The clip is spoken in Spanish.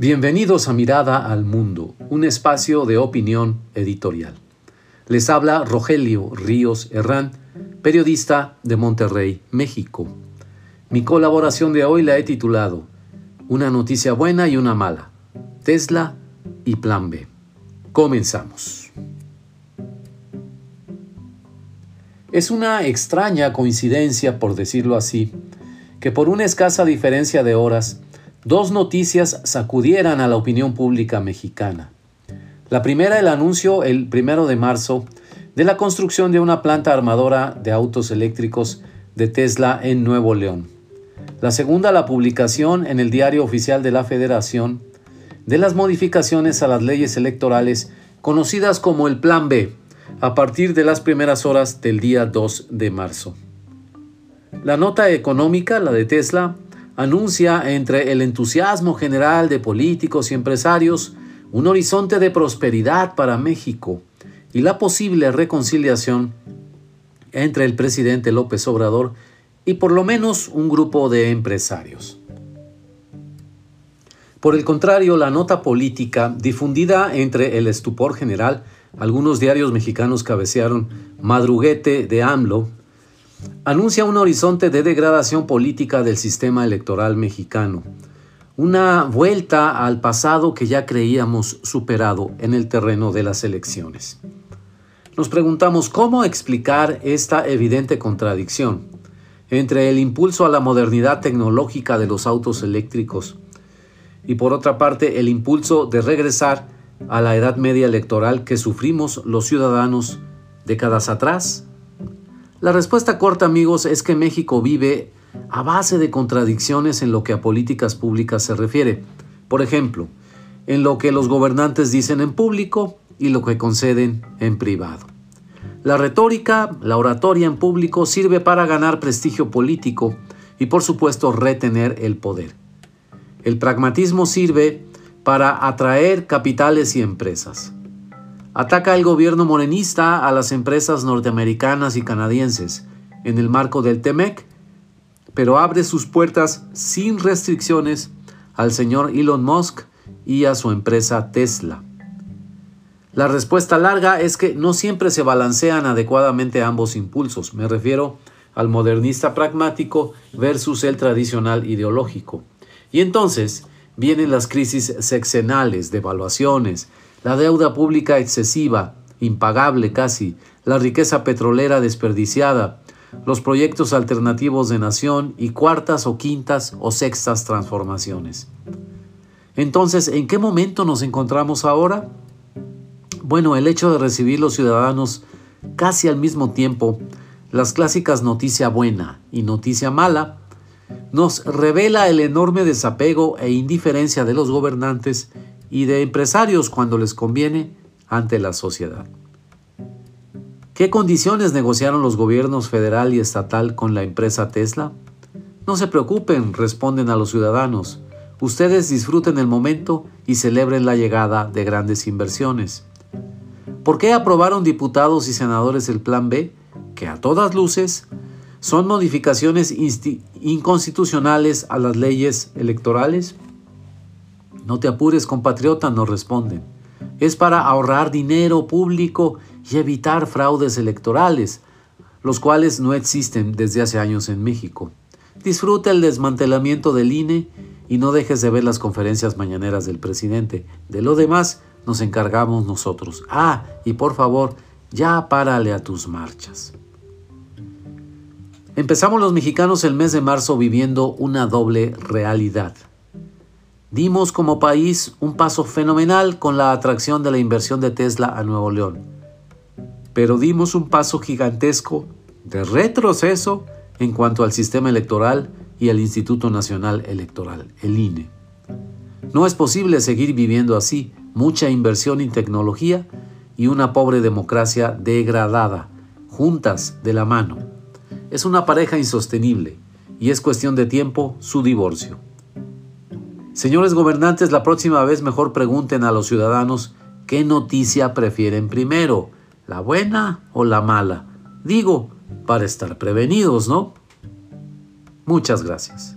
Bienvenidos a Mirada al Mundo, un espacio de opinión editorial. Les habla Rogelio Ríos Herrán, periodista de Monterrey, México. Mi colaboración de hoy la he titulado Una noticia buena y una mala, Tesla y Plan B. Comenzamos. Es una extraña coincidencia, por decirlo así, que por una escasa diferencia de horas, dos noticias sacudieran a la opinión pública mexicana. La primera, el anuncio el primero de marzo de la construcción de una planta armadora de autos eléctricos de Tesla en Nuevo León. La segunda, la publicación en el Diario Oficial de la Federación de las modificaciones a las leyes electorales conocidas como el Plan B, a partir de las primeras horas del día 2 de marzo. La nota económica, la de Tesla, anuncia entre el entusiasmo general de políticos y empresarios un horizonte de prosperidad para México y la posible reconciliación entre el presidente López Obrador y por lo menos un grupo de empresarios. Por el contrario, la nota política, difundida entre el estupor general, algunos diarios mexicanos cabecearon Madruguete de AMLO, anuncia un horizonte de degradación política del sistema electoral mexicano, una vuelta al pasado que ya creíamos superado en el terreno de las elecciones. Nos preguntamos cómo explicar esta evidente contradicción entre el impulso a la modernidad tecnológica de los autos eléctricos y por otra parte el impulso de regresar a la edad media electoral que sufrimos los ciudadanos décadas atrás la respuesta corta, amigos, es que México vive a base de contradicciones en lo que a políticas públicas se refiere. Por ejemplo, en lo que los gobernantes dicen en público y lo que conceden en privado. La retórica, la oratoria en público sirve para ganar prestigio político y por supuesto retener el poder. El pragmatismo sirve para atraer capitales y empresas. Ataca el gobierno morenista a las empresas norteamericanas y canadienses en el marco del TEMEC, pero abre sus puertas sin restricciones al señor Elon Musk y a su empresa Tesla. La respuesta larga es que no siempre se balancean adecuadamente ambos impulsos. Me refiero al modernista pragmático versus el tradicional ideológico. Y entonces vienen las crisis sexenales, devaluaciones, la deuda pública excesiva, impagable casi, la riqueza petrolera desperdiciada, los proyectos alternativos de nación y cuartas o quintas o sextas transformaciones. Entonces, ¿en qué momento nos encontramos ahora? Bueno, el hecho de recibir los ciudadanos casi al mismo tiempo las clásicas noticia buena y noticia mala, nos revela el enorme desapego e indiferencia de los gobernantes y de empresarios cuando les conviene ante la sociedad. ¿Qué condiciones negociaron los gobiernos federal y estatal con la empresa Tesla? No se preocupen, responden a los ciudadanos. Ustedes disfruten el momento y celebren la llegada de grandes inversiones. ¿Por qué aprobaron diputados y senadores el Plan B, que a todas luces son modificaciones inconstitucionales a las leyes electorales? No te apures, compatriota, nos responden. Es para ahorrar dinero público y evitar fraudes electorales, los cuales no existen desde hace años en México. Disfruta el desmantelamiento del INE y no dejes de ver las conferencias mañaneras del presidente. De lo demás nos encargamos nosotros. Ah, y por favor, ya párale a tus marchas. Empezamos los mexicanos el mes de marzo viviendo una doble realidad. Dimos como país un paso fenomenal con la atracción de la inversión de Tesla a Nuevo León, pero dimos un paso gigantesco de retroceso en cuanto al sistema electoral y al Instituto Nacional Electoral, el INE. No es posible seguir viviendo así, mucha inversión en tecnología y una pobre democracia degradada, juntas de la mano. Es una pareja insostenible y es cuestión de tiempo su divorcio. Señores gobernantes, la próxima vez mejor pregunten a los ciudadanos qué noticia prefieren primero, la buena o la mala. Digo, para estar prevenidos, ¿no? Muchas gracias.